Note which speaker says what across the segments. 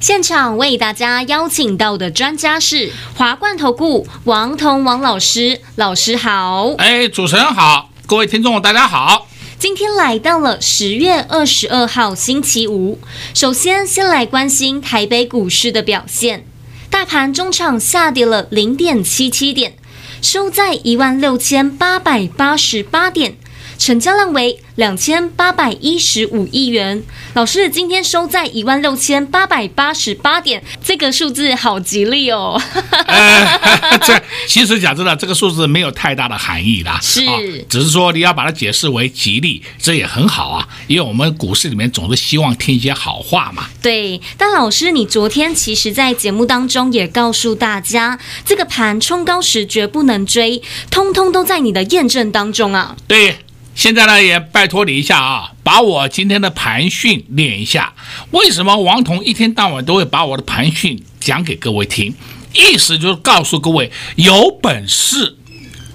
Speaker 1: 现场为大家邀请到的专家是华冠投顾王彤王老师，老师好。
Speaker 2: 哎，主持人好，各位听众大家好。
Speaker 1: 今天来到了十月二十二号星期五，首先先来关心台北股市的表现。大盘中场下跌了零点七七点，收在一万六千八百八十八点。成交量为两千八百一十五亿元。老师，今天收在一万六千八百八十八点，这个数字好吉利哦。
Speaker 2: 呃，这其实讲真的，这个数字没有太大的含义啦，
Speaker 1: 是、
Speaker 2: 哦，只是说你要把它解释为吉利，这也很好啊，因为我们股市里面总是希望听一些好话嘛。
Speaker 1: 对，但老师，你昨天其实在节目当中也告诉大家，这个盘冲高时绝不能追，通通都在你的验证当中啊。
Speaker 2: 对。现在呢，也拜托你一下啊，把我今天的盘讯练一下。为什么王彤一天到晚都会把我的盘讯讲给各位听？意思就是告诉各位，有本事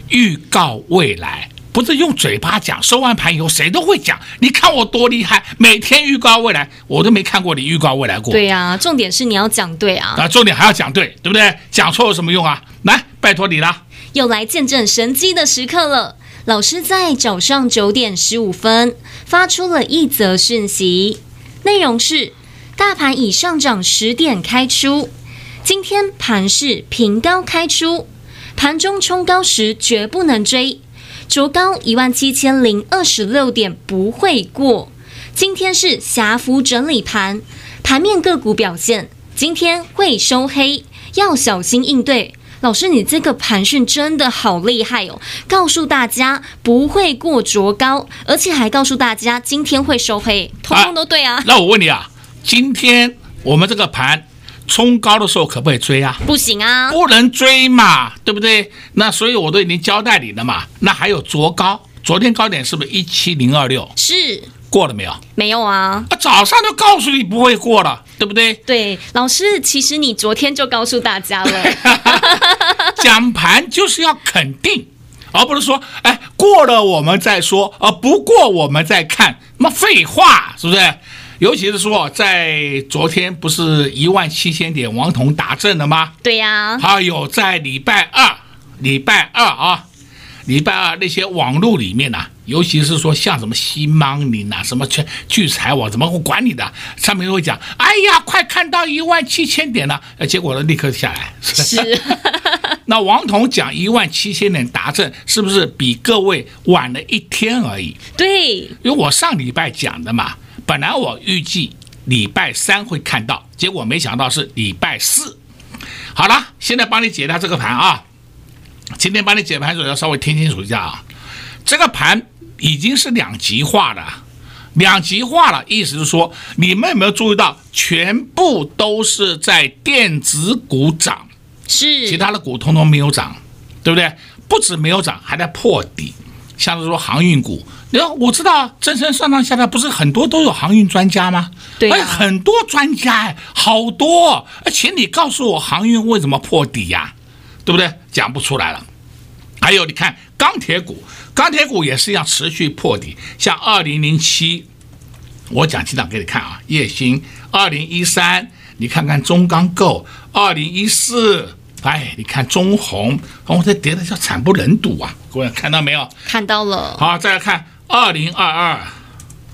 Speaker 2: 预告未来，不是用嘴巴讲。收完盘以后，谁都会讲。你看我多厉害，每天预告未来，我都没看过你预告未来过。
Speaker 1: 对呀、啊，重点是你要讲对啊。
Speaker 2: 啊，重点还要讲对，对不对？讲错有什么用啊？来，拜托你了。
Speaker 1: 又来见证神机的时刻了。老师在早上九点十五分发出了一则讯息，内容是：大盘已上涨十点开出，今天盘是平高开出，盘中冲高时绝不能追，卓高一万七千零二十六点不会过。今天是狭幅整理盘，盘面个股表现，今天会收黑，要小心应对。老师，你这个盘讯真的好厉害哦！告诉大家不会过卓高，而且还告诉大家今天会收黑，通通都对啊，啊。
Speaker 2: 那我问你啊，今天我们这个盘冲高的时候可不可以追啊？
Speaker 1: 不行啊，
Speaker 2: 不能追嘛，对不对？那所以我都已经交代你了嘛。那还有卓高，昨天高点是不是一七零二六？
Speaker 1: 是。
Speaker 2: 过了没有？
Speaker 1: 没有啊！
Speaker 2: 啊，早上就告诉你不会过了，对不对？
Speaker 1: 对，老师，其实你昨天就告诉大家了。
Speaker 2: 讲盘就是要肯定，而不是说，哎，过了我们再说，啊不过我们再看。那么废话，是不是？尤其是说，在昨天不是一万七千点王彤打正了吗？
Speaker 1: 对呀。
Speaker 2: 还有在礼拜二，礼拜二啊，礼拜二那些网络里面呢、啊。尤其是说像什么西芒林呐，什么去聚财网，怎么我管你的？上面都会讲，哎呀，快看到一万七千点了，结果呢，立刻下来。
Speaker 1: 是。
Speaker 2: 那王彤讲一万七千点达阵，是不是比各位晚了一天而已？
Speaker 1: 对。
Speaker 2: 因为我上礼拜讲的嘛，本来我预计礼拜三会看到，结果没想到是礼拜四。好了，现在帮你解一下这个盘啊。今天帮你解盘的时候要稍微听清楚一下啊，这个盘。已经是两极化的，两极化了，意思是说，你们有没有注意到，全部都是在电子股涨，
Speaker 1: 是
Speaker 2: 其他的股通通没有涨，对不对？不止没有涨，还在破底。像是说航运股，你说我知道，正身上上下下不是很多都有航运专家吗？
Speaker 1: 对、啊，
Speaker 2: 很多专家哎，好多，请你告诉我航运为什么破底呀？对不对？讲不出来了。还有，你看钢铁股。钢铁股也是一样持续破底，像二零零七，我讲几档给你看啊，叶星二零一三，你看看中钢构二零一四，哎，你看中红，红，这跌的叫惨不忍睹啊！各位看到没有？
Speaker 1: 看到了。
Speaker 2: 好，再来看二零二二，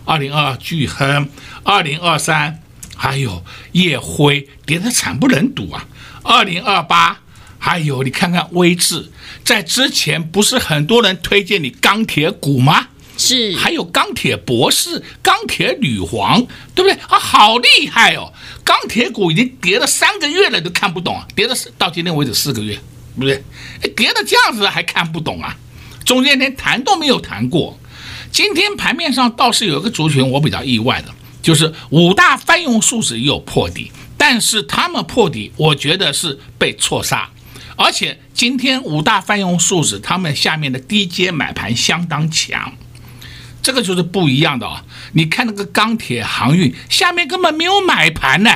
Speaker 2: 二零二二巨亨，二零二三，还有夜辉跌的惨不忍睹啊！二零二八。还有，你看看威智，在之前不是很多人推荐你钢铁股吗？
Speaker 1: 是，
Speaker 2: 还有钢铁博士、钢铁女皇，对不对啊？好厉害哦！钢铁股已经跌了三个月了，都看不懂啊！跌了到今天为止四个月，对不对？跌的这样子还看不懂啊？中间连谈都没有谈过。今天盘面上倒是有一个族群我比较意外的，就是五大泛用数值也有破底。但但是他们破底，我觉得是被错杀。而且今天五大泛用树脂，他们下面的低阶买盘相当强，这个就是不一样的啊！你看那个钢铁航运下面根本没有买盘呢，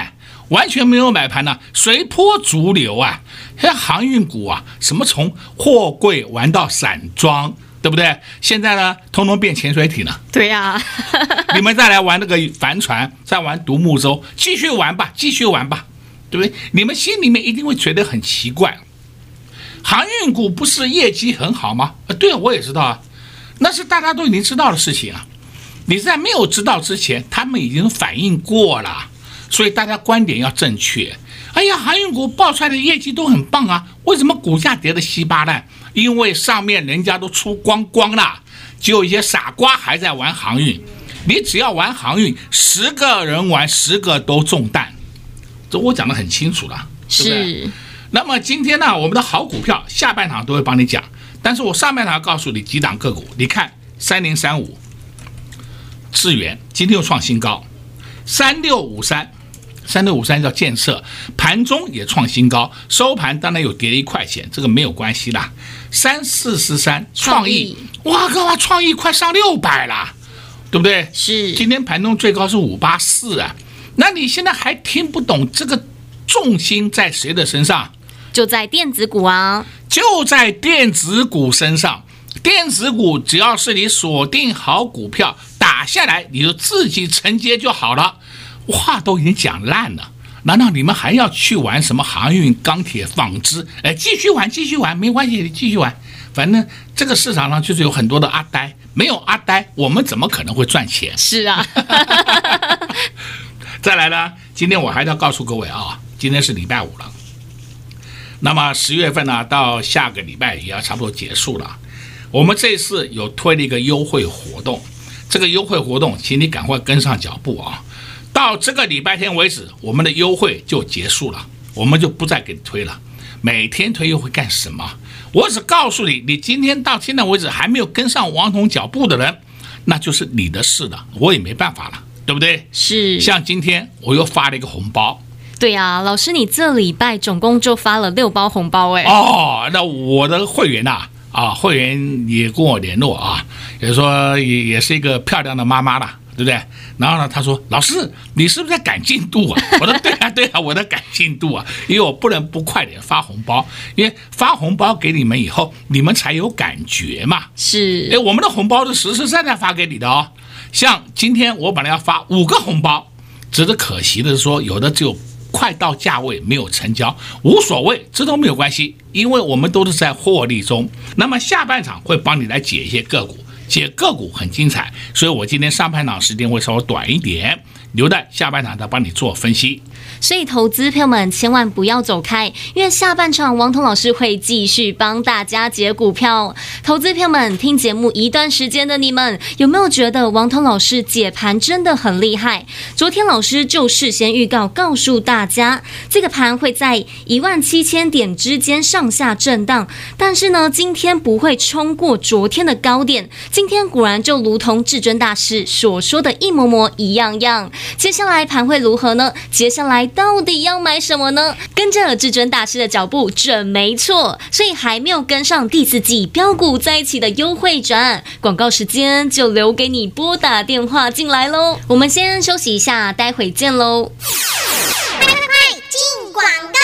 Speaker 2: 完全没有买盘呢，随波逐流啊！像航运股啊，什么从货柜玩到散装，对不对？现在呢，通通变潜水艇了。
Speaker 1: 对呀，
Speaker 2: 你们再来玩那个帆船，再玩独木舟，继续玩吧，继续玩吧，对不对？你们心里面一定会觉得很奇怪。航运股不是业绩很好吗？啊，对啊，我也知道啊，那是大家都已经知道的事情啊。你在没有知道之前，他们已经反应过了，所以大家观点要正确。哎呀，航运股爆出来的业绩都很棒啊，为什么股价跌得稀巴烂？因为上面人家都出光光了，只有一些傻瓜还在玩航运。你只要玩航运，十个人玩十个都中弹，这我讲得很清楚了，是不是？那么今天呢，我们的好股票下半场都会帮你讲，但是我上半场告诉你几档个股。你看三零三五，智源今天又创新高，三六五三，三六五三叫建设，盘中也创新高，收盘当然有跌一块钱，这个没有关系啦。三四十三创意，哇，干嘛创意快上六百了，对不对？
Speaker 1: 是，
Speaker 2: 今天盘中最高是五八四啊，那你现在还听不懂这个重心在谁的身上？
Speaker 1: 就在电子股啊，
Speaker 2: 就在电子股身上。电子股只要是你锁定好股票打下来，你就自己承接就好了。话都已经讲烂了，难道你们还要去玩什么航运、钢铁、纺织？哎，继续玩，继续玩，没关系，你继续玩。反正这个市场上就是有很多的阿呆，没有阿呆，我们怎么可能会赚钱？
Speaker 1: 是啊。
Speaker 2: 再来呢，今天我还要告诉各位啊，今天是礼拜五了。那么十月份呢，到下个礼拜也要差不多结束了。我们这次有推了一个优惠活动，这个优惠活动，请你赶快跟上脚步啊！到这个礼拜天为止，我们的优惠就结束了，我们就不再给你推了。每天推优惠干什么？我只告诉你，你今天到现在为止还没有跟上王彤脚步的人，那就是你的事了，我也没办法了，对不对？
Speaker 1: 是。像
Speaker 2: 今天我又发了一个红包。
Speaker 1: 对呀、啊，老师，你这礼拜总共就发了六包红包哎。
Speaker 2: 哦，那我的会员呐、啊，啊，会员也跟我联络啊，也说也也是一个漂亮的妈妈了，对不对？然后呢，他说，老师，你是不是在赶进度啊？我说，对啊，对啊，我在赶进度啊，因为我不能不快点发红包，因为发红包给你们以后，你们才有感觉嘛。
Speaker 1: 是，
Speaker 2: 哎，我们的红包是实实在在发给你的哦。像今天我本来要发五个红包，只是可惜的是说，有的只有。快到价位没有成交，无所谓，这都没有关系，因为我们都是在获利中。那么下半场会帮你来解一些个股，解个股很精彩，所以我今天上半场时间会稍微短一点，留在下半场再帮你做分析。
Speaker 1: 所以，投资朋友们千万不要走开，因为下半场王彤老师会继续帮大家解股票。投资朋友们，听节目一段时间的你们，有没有觉得王彤老师解盘真的很厉害？昨天老师就事先预告，告诉大家这个盘会在一万七千点之间上下震荡，但是呢，今天不会冲过昨天的高点。今天果然就如同至尊大师所说的一模模一样样。接下来盘会如何呢？接下来。到底要买什么呢？跟着至尊大师的脚步准没错，所以还没有跟上第四季标股在一起的优惠转广告时间，就留给你拨打电话进来喽。我们先休息一下，待会见喽。广告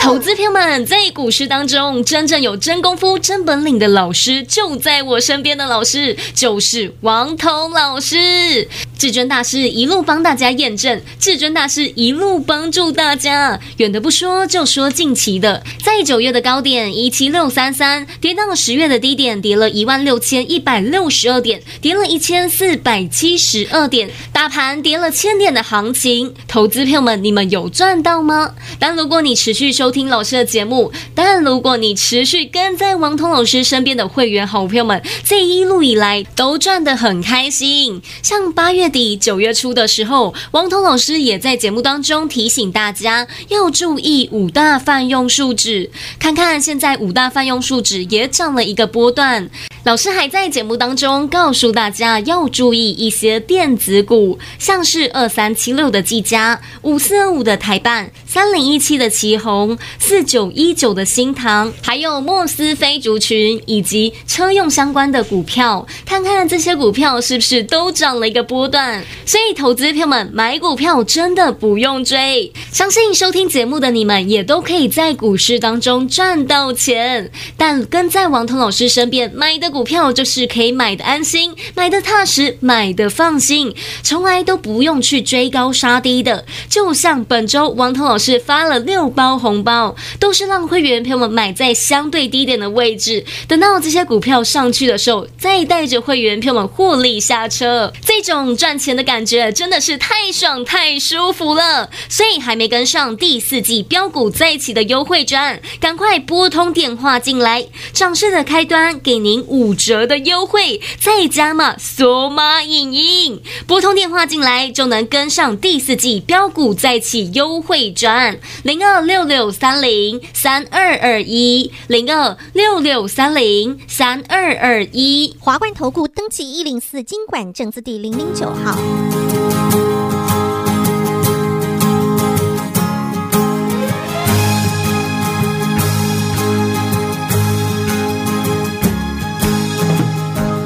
Speaker 1: 投资朋友们，在股市当中，真正有真功夫、真本领的老师就在我身边的老师，就是王彤老师。至尊大师一路帮大家验证，至尊大师一路帮助大家。远的不说，就说近期的，在九月的高点一七六三三，跌到了十月的低点，跌了一万六千一百六十二点，跌了一千四百七十二点，大盘跌了千点的行情。投资朋友们，你们有赚到吗？当如果你持续收听老师的节目，但如果你持续跟在王彤老师身边的会员好朋友们，这一路以来都赚得很开心。像八月底、九月初的时候，王彤老师也在节目当中提醒大家要注意五大泛用树脂，看看现在五大泛用树脂也涨了一个波段。老师还在节目当中告诉大家要注意一些电子股，像是二三七六的技嘉、五四二五的台办。三零一七的奇鋐、四九一九的新唐，还有莫斯飞族群以及车用相关的股票，看看这些股票是不是都涨了一个波段。所以，投资票们买股票真的不用追，相信收听节目的你们也都可以在股市当中赚到钱。但跟在王彤老师身边买的股票，就是可以买的安心、买的踏实、买的放心，从来都不用去追高杀低的。就像本周王彤老师发了六包红包，都是让会员朋友们买在相对低点的位置，等到这些股票上去的时候，再带着会员朋友们获利下车。这种赚钱的感觉真的是太爽太舒服了。所以还没跟上第四季标股在一起的优惠专，赶快拨通电话进来，涨势的开端给您五折的优惠，再加码索马影音，拨通电话进来就能跟上第四季标股再起优惠专，零二六六三零三二二一零二六六三零三二二一，
Speaker 3: 华冠投顾登记一零四经管证字第零零九号。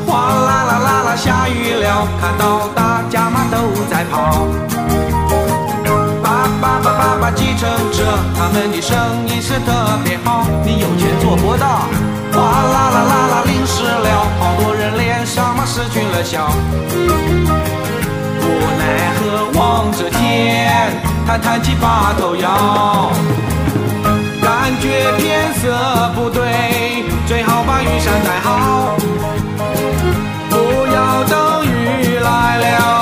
Speaker 4: 哗啦啦啦啦，下雨了，看到大家嘛都在跑。他们的生意是特别好。你有钱做不到。哗啦啦啦啦，淋湿了，好多人脸上嘛失去了笑。无奈何望着天，叹叹气把头摇。感觉天色不对，最好把雨伞带好。不要等雨来了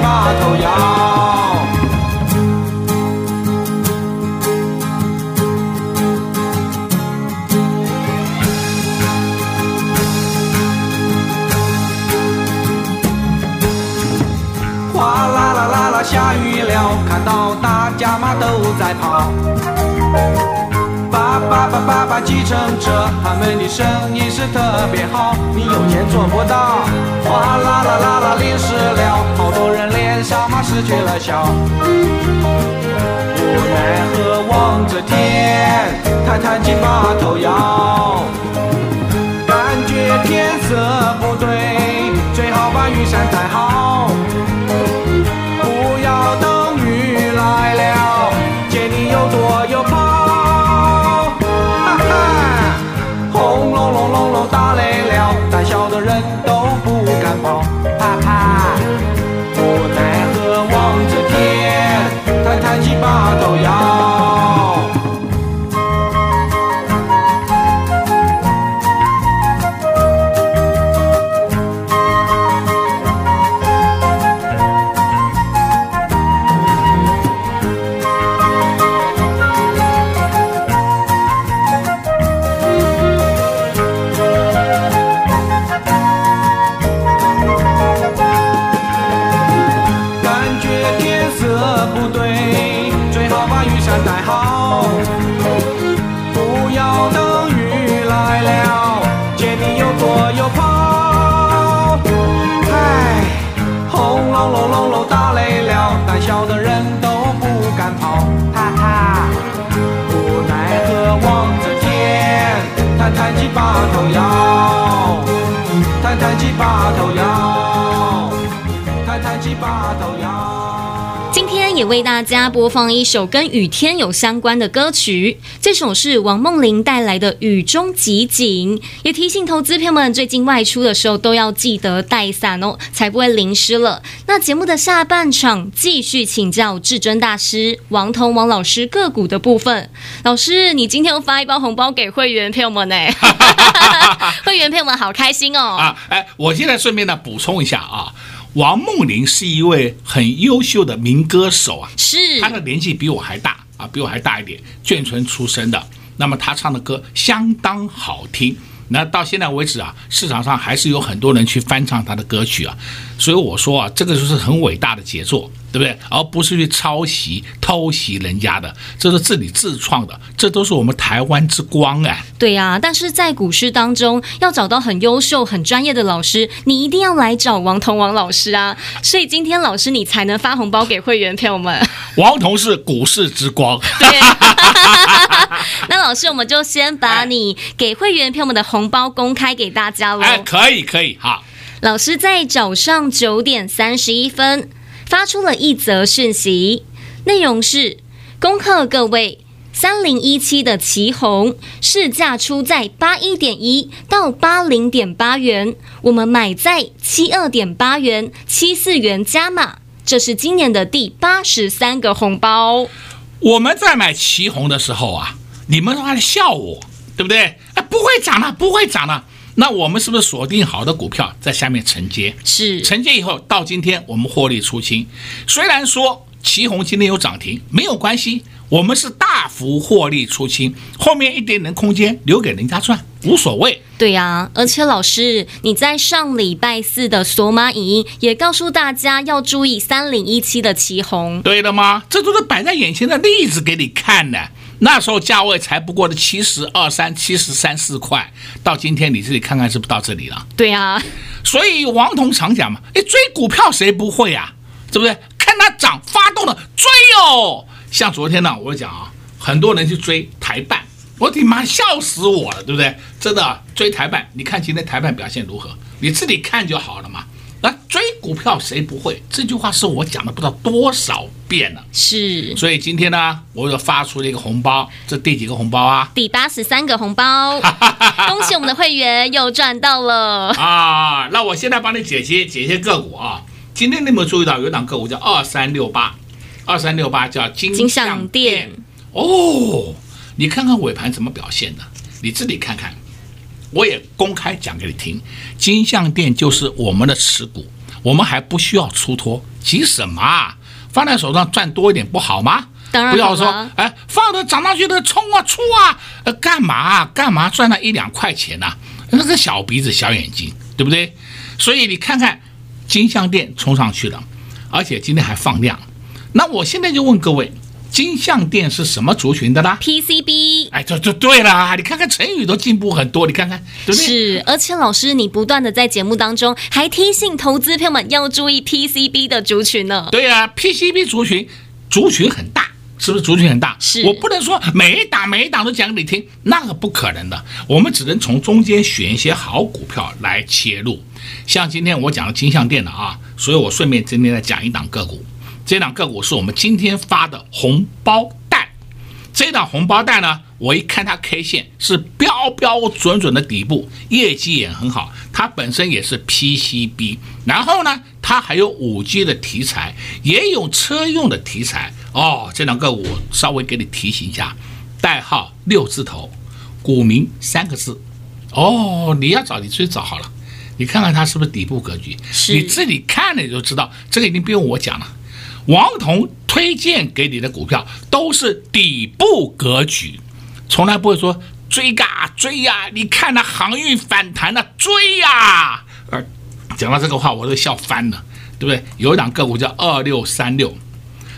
Speaker 4: 把头摇，哗啦啦啦啦，下雨了，看到大家嘛都在跑。叭叭叭叭叭，计程车，他们的生意是特别好，你有钱做不到。哗啦啦啦啦，淋湿了，好多人脸上嘛失去了笑。无奈何望着天，叹叹气把头摇，感觉天色不对，最好把雨伞带好。tanto bottle.
Speaker 1: 也为大家播放一首跟雨天有相关的歌曲，这首是王梦玲带来的《雨中集锦》，也提醒投资朋友们，最近外出的时候都要记得带伞哦，才不会淋湿了。那节目的下半场继续请教至尊大师王彤王老师个股的部分。老师，你今天又发一包红包给会员朋友们呢？会员朋友们好开心哦！
Speaker 2: 啊，哎，我现在顺便呢补充一下啊。王梦玲是一位很优秀的民歌手啊，
Speaker 1: 是
Speaker 2: 她的年纪比我还大啊，比我还大一点，眷村出生的。那么她唱的歌相当好听。那到现在为止啊，市场上还是有很多人去翻唱他的歌曲啊，所以我说啊，这个就是很伟大的杰作，对不对？而不是去抄袭、偷袭人家的，这是自己自创的，这都是我们台湾之光哎。
Speaker 1: 对呀、啊，但是在股市当中要找到很优秀、很专业的老师，你一定要来找王彤王老师啊。所以今天老师你才能发红包给会员朋友们。
Speaker 2: 王彤是股市之光。
Speaker 1: 对。那老师，我们就先把你给会员朋友们的红包公开给大家喽。
Speaker 2: 哎，可以，可以，好。
Speaker 1: 老师在早上九点三十一分发出了一则讯息，内容是：恭贺各位，三零一七的旗红市价出在八一点一到八零点八元，我们买在七二点八元、七四元加码，这是今年的第八十三个红包。
Speaker 2: 我们在买旗红的时候啊，你们还在笑我，对不对？哎，不会涨了，不会涨了。那我们是不是锁定好的股票在下面承接？
Speaker 1: 是
Speaker 2: 承接以后到今天我们获利出清。虽然说旗红今天有涨停，没有关系，我们是大幅获利出清，后面一点点空间留给人家赚，无所谓。
Speaker 1: 对呀、啊，而且老师你在上礼拜四的索马影音也告诉大家要注意三零一七的旗红，
Speaker 2: 对的吗？这都是摆在眼前的例子给你看的。那时候价位才不过的七十二三、七十三四块，到今天你自己看看是不是到这里了？
Speaker 1: 对呀、啊，
Speaker 2: 所以王彤常讲嘛，哎，追股票谁不会呀、啊？对不对？看它涨，发动了追哦。像昨天呢，我讲啊，很多人去追台办。我的妈，笑死我了，对不对？真的追台办，你看今天台办表现如何？你自己看就好了嘛。那追股票谁不会？这句话是我讲了不知道多少遍了。
Speaker 1: 是，
Speaker 2: 所以今天呢，我又发出了一个红包，这第几个红包啊？
Speaker 1: 第八十三个红包，恭喜我们的会员又赚到了
Speaker 2: 啊！那我现在帮你解析解析个股啊。今天你有没有注意到有一档个股叫二三六八？二三六八叫金
Speaker 1: 金像电
Speaker 2: 哦。你看看尾盘怎么表现的，你自己看看。我也公开讲给你听，金像电就是我们的持股，我们还不需要出脱，急什么啊？放在手上赚多一点不好吗？
Speaker 1: 当然
Speaker 2: 不要说，哎，放着涨上去的冲啊出啊，呃，干嘛干嘛赚那一两块钱呢、啊？那个小鼻子小眼睛，对不对？所以你看看金像电冲上去了，而且今天还放量。那我现在就问各位。金像电是什么族群的啦
Speaker 1: ？PCB。
Speaker 2: 哎，这就对啦，你看看成语都进步很多，你看看，对不对？
Speaker 1: 是，而且老师，你不断的在节目当中还提醒投资朋友们要注意 PCB 的族群呢。
Speaker 2: 对啊，PCB 族群族群很大，是不是族群很大？
Speaker 1: 是
Speaker 2: 我不能说每一档每一档都讲给你听，那个不可能的。我们只能从中间选一些好股票来切入。像今天我讲的金像电的啊，所以我顺便今天再讲一档个股。这档个股是我们今天发的红包蛋，这档红包蛋呢，我一看它 K 线是标标准准的底部，业绩也很好，它本身也是 PCB，然后呢，它还有五 G 的题材，也有车用的题材哦。这档个股我稍微给你提醒一下，代号六字头，股名三个字，哦，你要找你自己找好了，你看看它是不是底部格局，你自己看了你就知道，这个已经不用我讲了。王彤推荐给你的股票都是底部格局，从来不会说追嘎追呀、啊！你看那航运反弹了，追呀、啊！呃，讲到这个话我都笑翻了，对不对？有一档个股叫二六三六，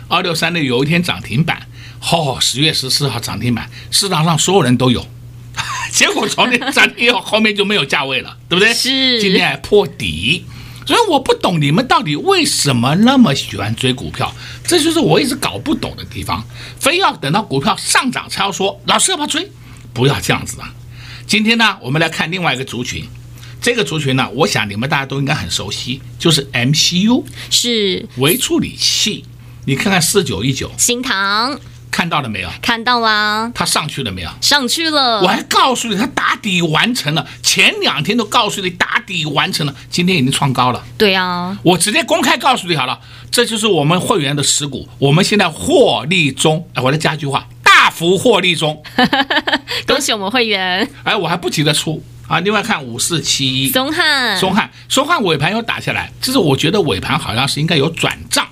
Speaker 2: 二六三六有一天涨停板，哦，十月十四号涨停板，市场上所有人都有，结果从那涨停以后后面就没有价位了，对不对？
Speaker 1: 是，
Speaker 2: 今天还破底。所以我不懂你们到底为什么那么喜欢追股票，这就是我一直搞不懂的地方。非要等到股票上涨才要说老师要不要追？不要这样子啊！今天呢，我们来看另外一个族群，这个族群呢，我想你们大家都应该很熟悉，就是 MCU，
Speaker 1: 是
Speaker 2: 微处理器。你看看四九一九，
Speaker 1: 新唐。
Speaker 2: 看到了没有？
Speaker 1: 看到啦！
Speaker 2: 它上去了没有？
Speaker 1: 上去了。
Speaker 2: 我还告诉你，它打底完成了。前两天都告诉你打底完成了，今天已经创高了。
Speaker 1: 对啊，
Speaker 2: 我直接公开告诉你好了，这就是我们会员的持股，我们现在获利中。哎，我再加一句话，大幅获利中。
Speaker 1: 恭喜我们会员。
Speaker 2: 哎，我还不急着出啊。另外看五四七一，
Speaker 1: 松汉，
Speaker 2: 松汉，松汉尾盘又打下来，就是我觉得尾盘好像是应该有转账，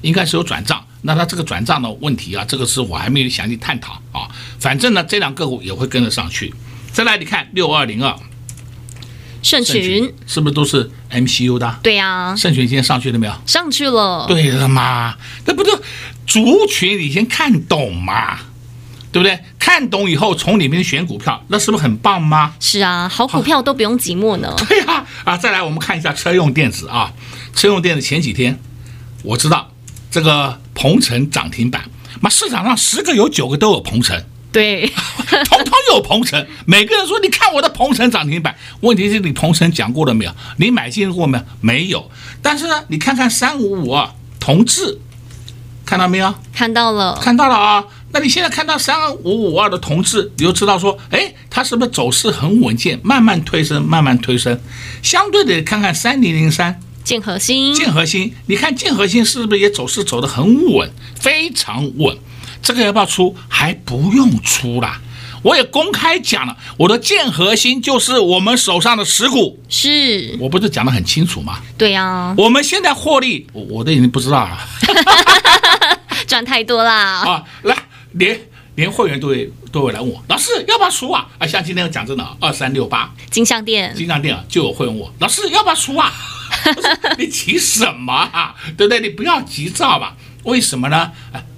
Speaker 2: 应该是有转账。那它这个转账的问题啊，这个是我还没有详细探讨啊。反正呢，这两个股也会跟着上去。再来，你看六二零二，
Speaker 1: 盛群
Speaker 2: 是不是都是 MCU 的？
Speaker 1: 对呀，
Speaker 2: 盛群今天上去了没有？
Speaker 1: 上去了。
Speaker 2: 对了嘛，那不就族群你先看懂嘛，对不对？看懂以后从里面选股票，那是不是很棒吗？
Speaker 1: 是啊，好股票都不用寂寞呢。
Speaker 2: 对呀，啊，再来我们看一下车用电子啊，车用电子前几天我知道这个鹏程涨停板，那市场上十个有九个都有鹏程。
Speaker 1: 对，
Speaker 2: 统统有鹏程，每个人说你看我的鹏程涨停板，问题是你鹏程讲过了没有？你买进过没有？没有。但是呢，你看看三五五二同志，看到没有？
Speaker 1: 看到了，
Speaker 2: 看到了啊。那你现在看到三五五二的同志，你就知道说，哎，它是不是走势很稳健，慢慢推升，慢慢推升。相对的，看看三零零三
Speaker 1: 建和兴，
Speaker 2: 建和兴，你看建和兴是不是也走势走得很稳，非常稳？这个要不要出？还不用出啦，我也公开讲了，我的建核心就是我们手上的持股，
Speaker 1: 是
Speaker 2: 我不是讲得很清楚吗？
Speaker 1: 对呀、啊，
Speaker 2: 我们现在获利，我我都已经不知道了，
Speaker 1: 赚太多啦
Speaker 2: 啊！来，连连会员都会都会来问我，老师要不要出啊？啊，像今天讲真的，二三六八
Speaker 1: 金像电，
Speaker 2: 金像电啊，就有会员问我，老师要不要出啊？你急什么啊？对不对？你不要急躁嘛？为什么呢？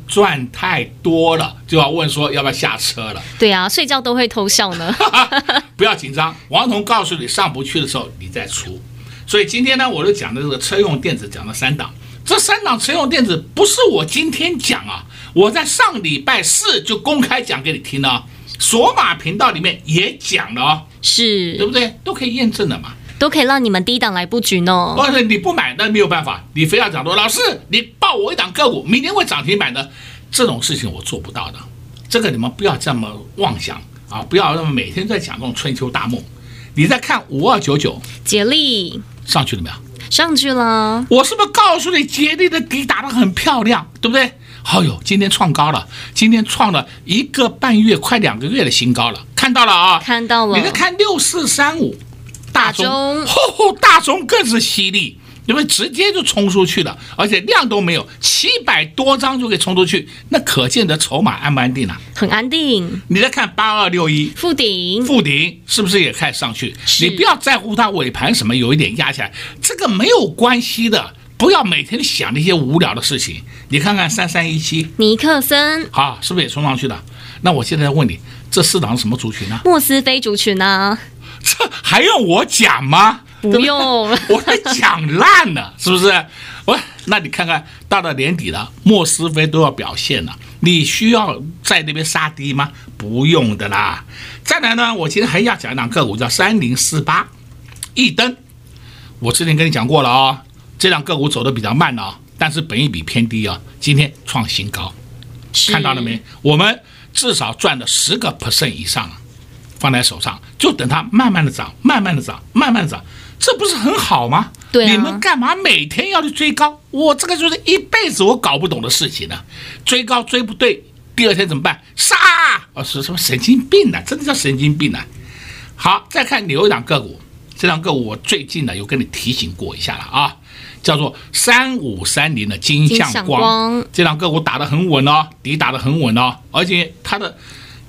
Speaker 2: 赚太多了，就要问说要不要下车了？
Speaker 1: 对啊，睡觉都会偷笑呢。
Speaker 2: 不要紧张，王彤告诉你上不去的时候你再出。所以今天呢，我就讲的这个车用电子讲了三档，这三档车用电子不是我今天讲啊，我在上礼拜四就公开讲给你听了，索马频道里面也讲了哦，
Speaker 1: 是
Speaker 2: 对不对？都可以验证的嘛。
Speaker 1: 都可以让你们低档来布局呢。
Speaker 2: 或者你不买，那没有办法，你非要讲说，老师，你报我一档个股，明天会涨停板的，这种事情我做不到的。这个你们不要这么妄想啊！不要那么每天在讲这种春秋大梦。你在看五二九九，
Speaker 1: 杰力
Speaker 2: 上去了没有？
Speaker 1: 上去了。
Speaker 2: 我是不是告诉你，杰力的底打得很漂亮，对不对？好哟，今天创高了，今天创了一个半月，快两个月的新高了，看到了啊？
Speaker 1: 看到了。
Speaker 2: 你在看六四三五。大中，吼吼，大中更是犀利，因为直接就冲出去了，而且量都没有，七百多张就可以冲出去，那可见的筹码安不安定啊？
Speaker 1: 很安定。
Speaker 2: 你再看八二六一，
Speaker 1: 富鼎，
Speaker 2: 富鼎是不是也开始上去？你不要在乎它尾盘什么有一点压起来，这个没有关系的，不要每天想那些无聊的事情。你看看三三一七，
Speaker 1: 尼克森，
Speaker 2: 好，是不是也冲上去了？那我现在问你，这四档是什么族群呢？
Speaker 1: 莫斯菲族群呢？
Speaker 2: 这还用我讲吗？
Speaker 1: 不用，
Speaker 2: 我还讲烂了，是不是？我那你看看到了年底了，莫斯菲都要表现了，你需要在那边杀低吗？不用的啦。再来呢，我今天还要讲一档个股，叫三零四八，一登。我之前跟你讲过了啊、哦，这档个股走的比较慢啊、哦，但是本益比偏低啊、哦，今天创新高，看到了没？我们至少赚了十个 percent 以上了。放在手上，就等它慢慢的涨，慢慢的涨，慢慢的涨，这不是很好吗？
Speaker 1: 对啊，
Speaker 2: 你们干嘛每天要去追高？我这个就是一辈子我搞不懂的事情呢。追高追不对，第二天怎么办？杀！哦，是什么神经病呢、啊？真的叫神经病呢、啊。好，再看你有一档个股，这档个股我最近呢有跟你提醒过一下了啊，叫做三五三零的金像光，像光这档个股打得很稳哦，底打得很稳哦，而且它的。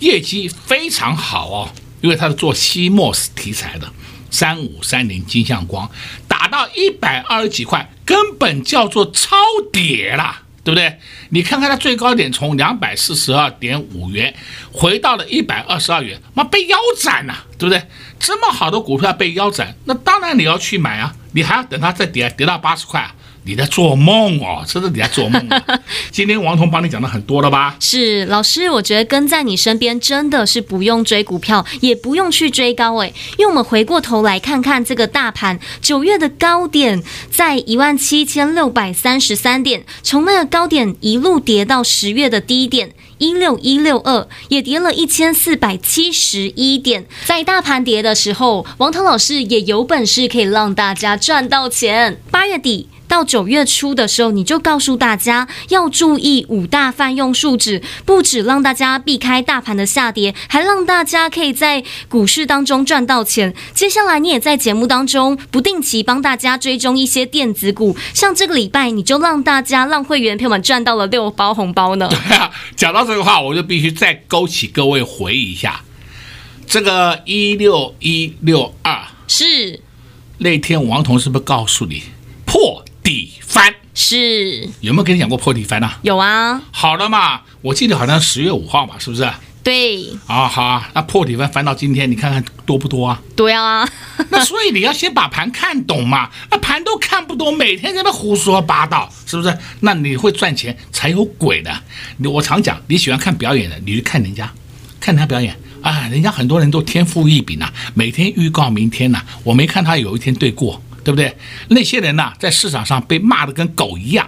Speaker 2: 业绩非常好哦，因为它是做 CMOS 题材的，三五三零金像光打到一百二十几块，根本叫做超跌啦，对不对？你看看它最高点从两百四十二点五元回到了一百二十二元，妈被腰斩了，对不对？这么好的股票被腰斩，那当然你要去买啊，你还要等它再跌跌到八十块啊。你在做梦哦，真的你在做梦啊。今天王彤帮你讲的很多了吧？
Speaker 1: 是老师，我觉得跟在你身边真的是不用追股票，也不用去追高诶。因为我们回过头来看看这个大盘，九月的高点在一万七千六百三十三点，从那个高点一路跌到十月的低点一六一六二，也跌了一千四百七十一点。在大盘跌的时候，王彤老师也有本事可以让大家赚到钱。八月底。到九月初的时候，你就告诉大家要注意五大泛用数值，不止让大家避开大盘的下跌，还让大家可以在股市当中赚到钱。接下来你也在节目当中不定期帮大家追踪一些电子股，像这个礼拜你就让大家让会员朋友们赚到了六包红包呢。
Speaker 2: 对啊，讲到这个话，我就必须再勾起各位回忆一下，这个一六一六二。
Speaker 1: 是
Speaker 2: 那天王彤是不是告诉你破底翻？
Speaker 1: 是，
Speaker 2: 有没有跟你讲过破底翻啊？
Speaker 1: 有啊。
Speaker 2: 好了嘛，我记得好像十月五号嘛，是不是？
Speaker 1: 对。
Speaker 2: 啊，好啊，那破底翻翻到今天，你看看多不多啊？
Speaker 1: 对啊。
Speaker 2: 那所以你要先把盘看懂嘛，那盘都看不懂，每天在那胡说八道，是不是？那你会赚钱才有鬼的。我常讲，你喜欢看表演的，你去看人家，看人家表演啊，人家很多人都天赋异禀呐，每天预告明天呐，我没看他有一天对过。对不对？那些人呐，在市场上被骂得跟狗一样，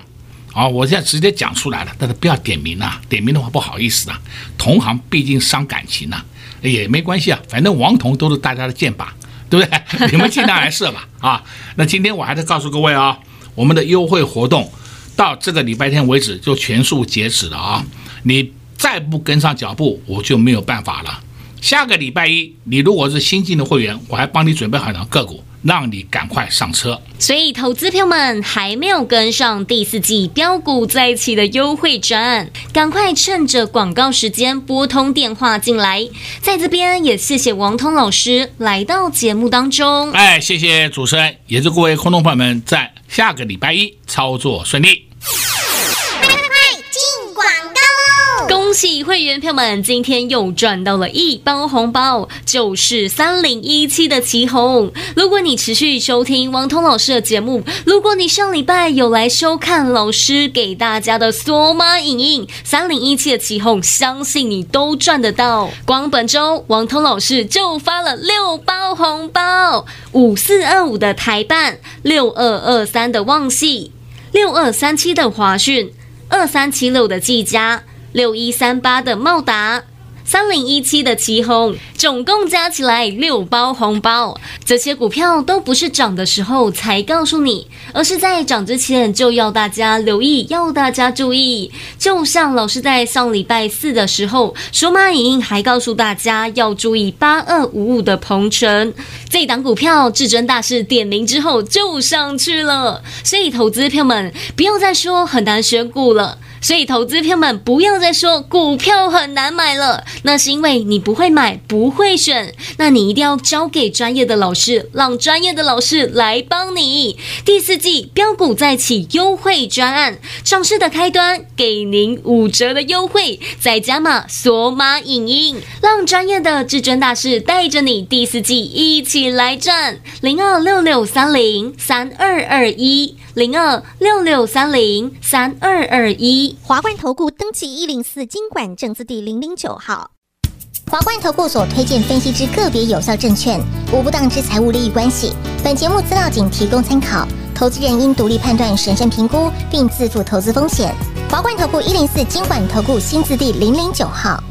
Speaker 2: 啊！我现在直接讲出来了，但是不要点名啊，点名的话不好意思啊。同行毕竟伤感情呐，也没关系啊，反正王彤都是大家的箭靶，对不对？你们尽量来射吧，啊！那今天我还是告诉各位啊，我们的优惠活动到这个礼拜天为止就全数截止了啊！你再不跟上脚步，我就没有办法了。下个礼拜一，你如果是新进的会员，我还帮你准备好两个股。让你赶快上车，
Speaker 1: 所以投资朋友们还没有跟上第四季标股在一起的优惠转，赶快趁着广告时间拨通电话进来。在这边也谢谢王通老师来到节目当中，
Speaker 2: 哎，谢谢主持人，也祝各位空洞朋友们在下个礼拜一操作顺利。
Speaker 1: 恭喜会员票们，今天又赚到了一包红包，就是三零一七的奇鋐。如果你持续收听王通老师的节目，如果你上礼拜有来收看老师给大家的索马影音三零一七的奇鋐，相信你都赚得到。光本周王通老师就发了六包红包：五四二五的台半，六二二三的旺矽，六二三七的华讯，二三七六的技嘉。六一三八的茂达，三零一七的奇鋐，总共加起来六包红包。这些股票都不是涨的时候才告诉你，而是在涨之前就要大家留意，要大家注意。就像老师在上礼拜四的时候，索马影音还告诉大家要注意八二五五的鹏程，这档股票至尊大师点名之后就上去了。所以投资票们不要再说很难选股了。所以，投资朋友们不要再说股票很难买了，那是因为你不会买，不会选。那你一定要交给专业的老师，让专业的老师来帮你。第四季标股再起优惠专案，上市的开端给您五折的优惠，再加码索马影音，让专业的至尊大师带着你第四季一起来赚。零二六六三零三二二一。零二六六三零三二二一，
Speaker 3: 华冠投顾登记一零四金管证字第零零九号。华冠投顾所推荐分析之个别有效证券，无不当之财务利益关系。本节目资料仅提供参考，投资人应独立判断、审慎评估，并自负投资风险。华冠投顾一零四金管投顾新字第零零九号。